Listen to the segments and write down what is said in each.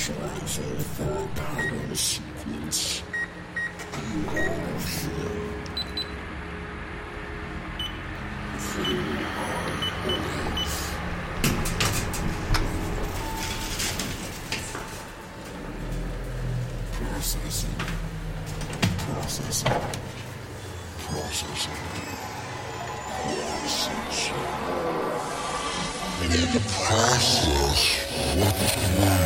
visualize the four pattern sequence you have here. Three are waves. Processing. Processing. Processing. Processing. Process, what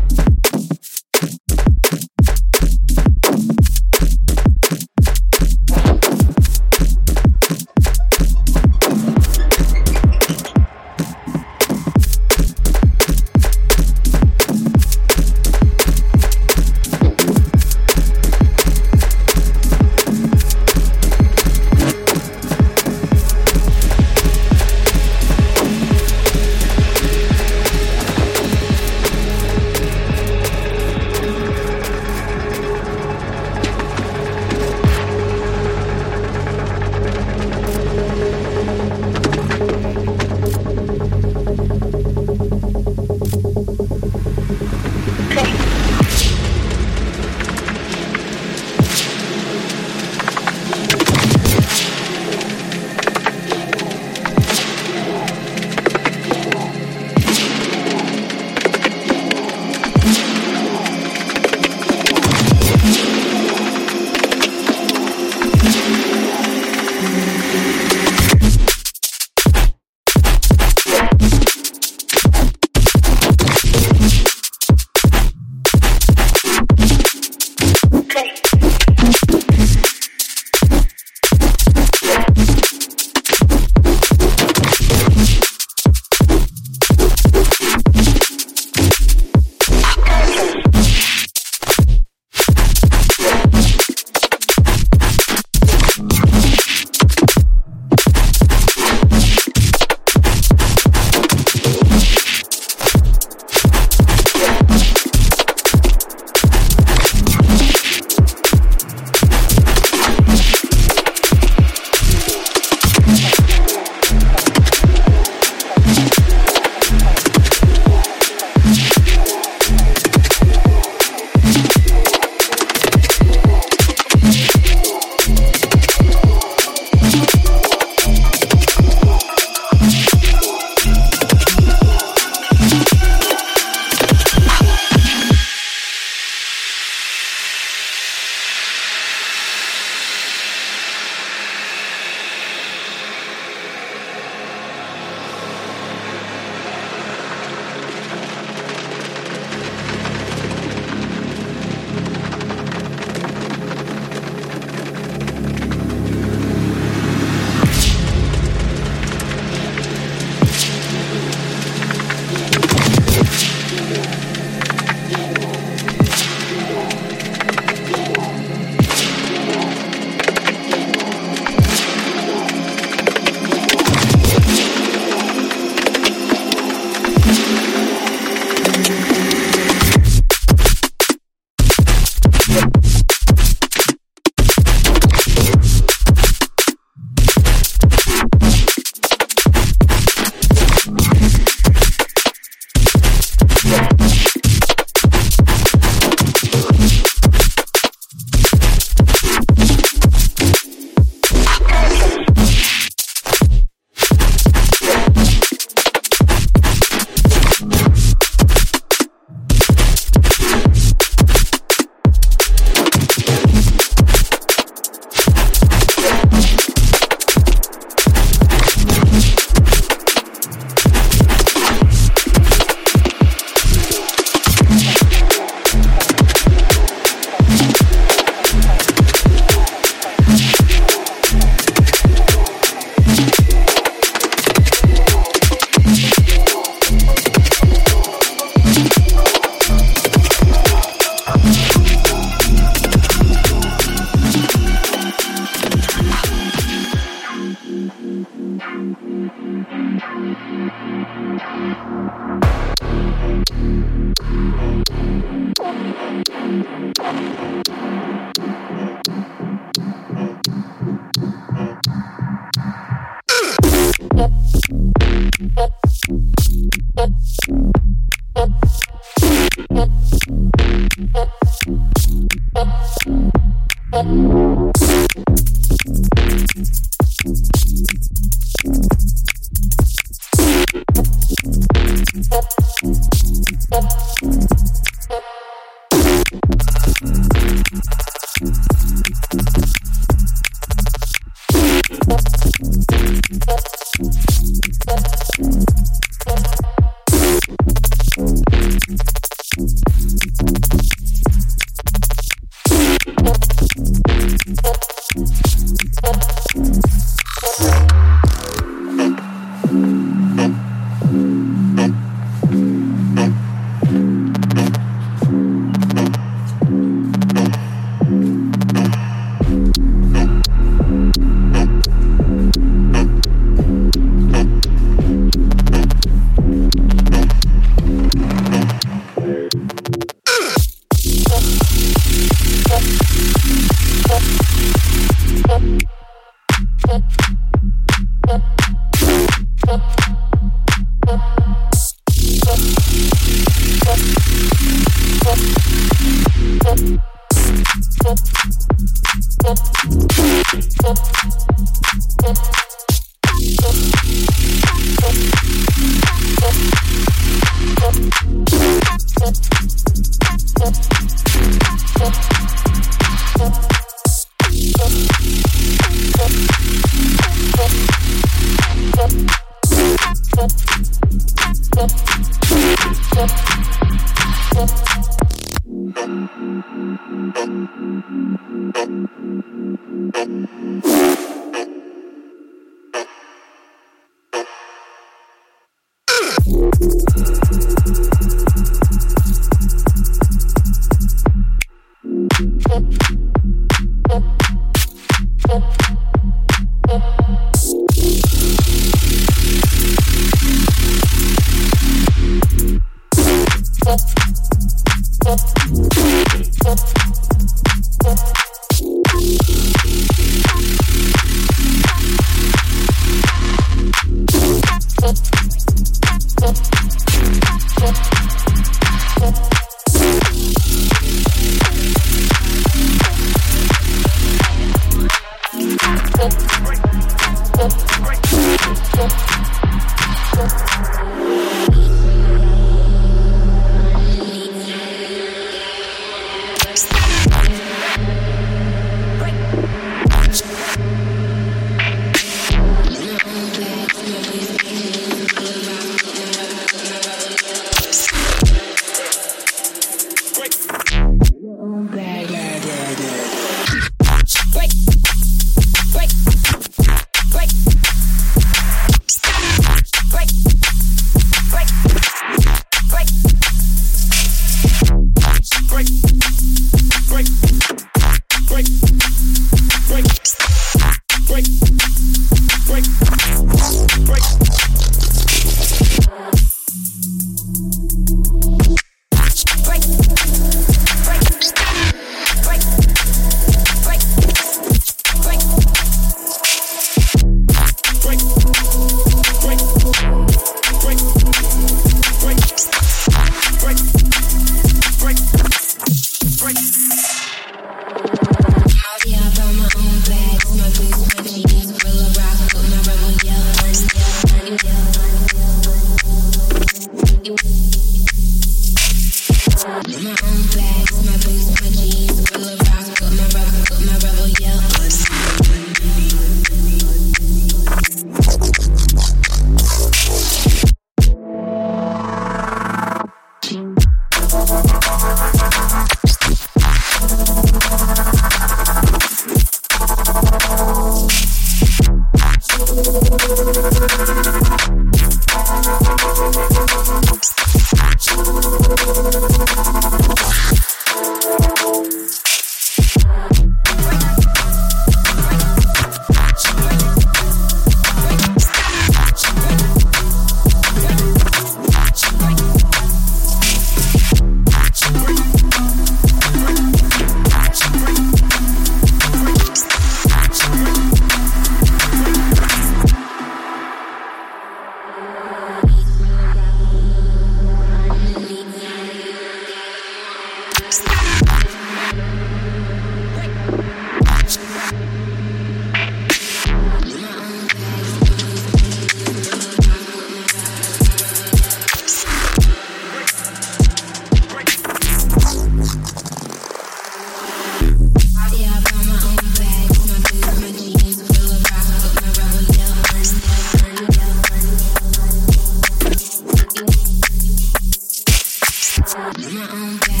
Yeah.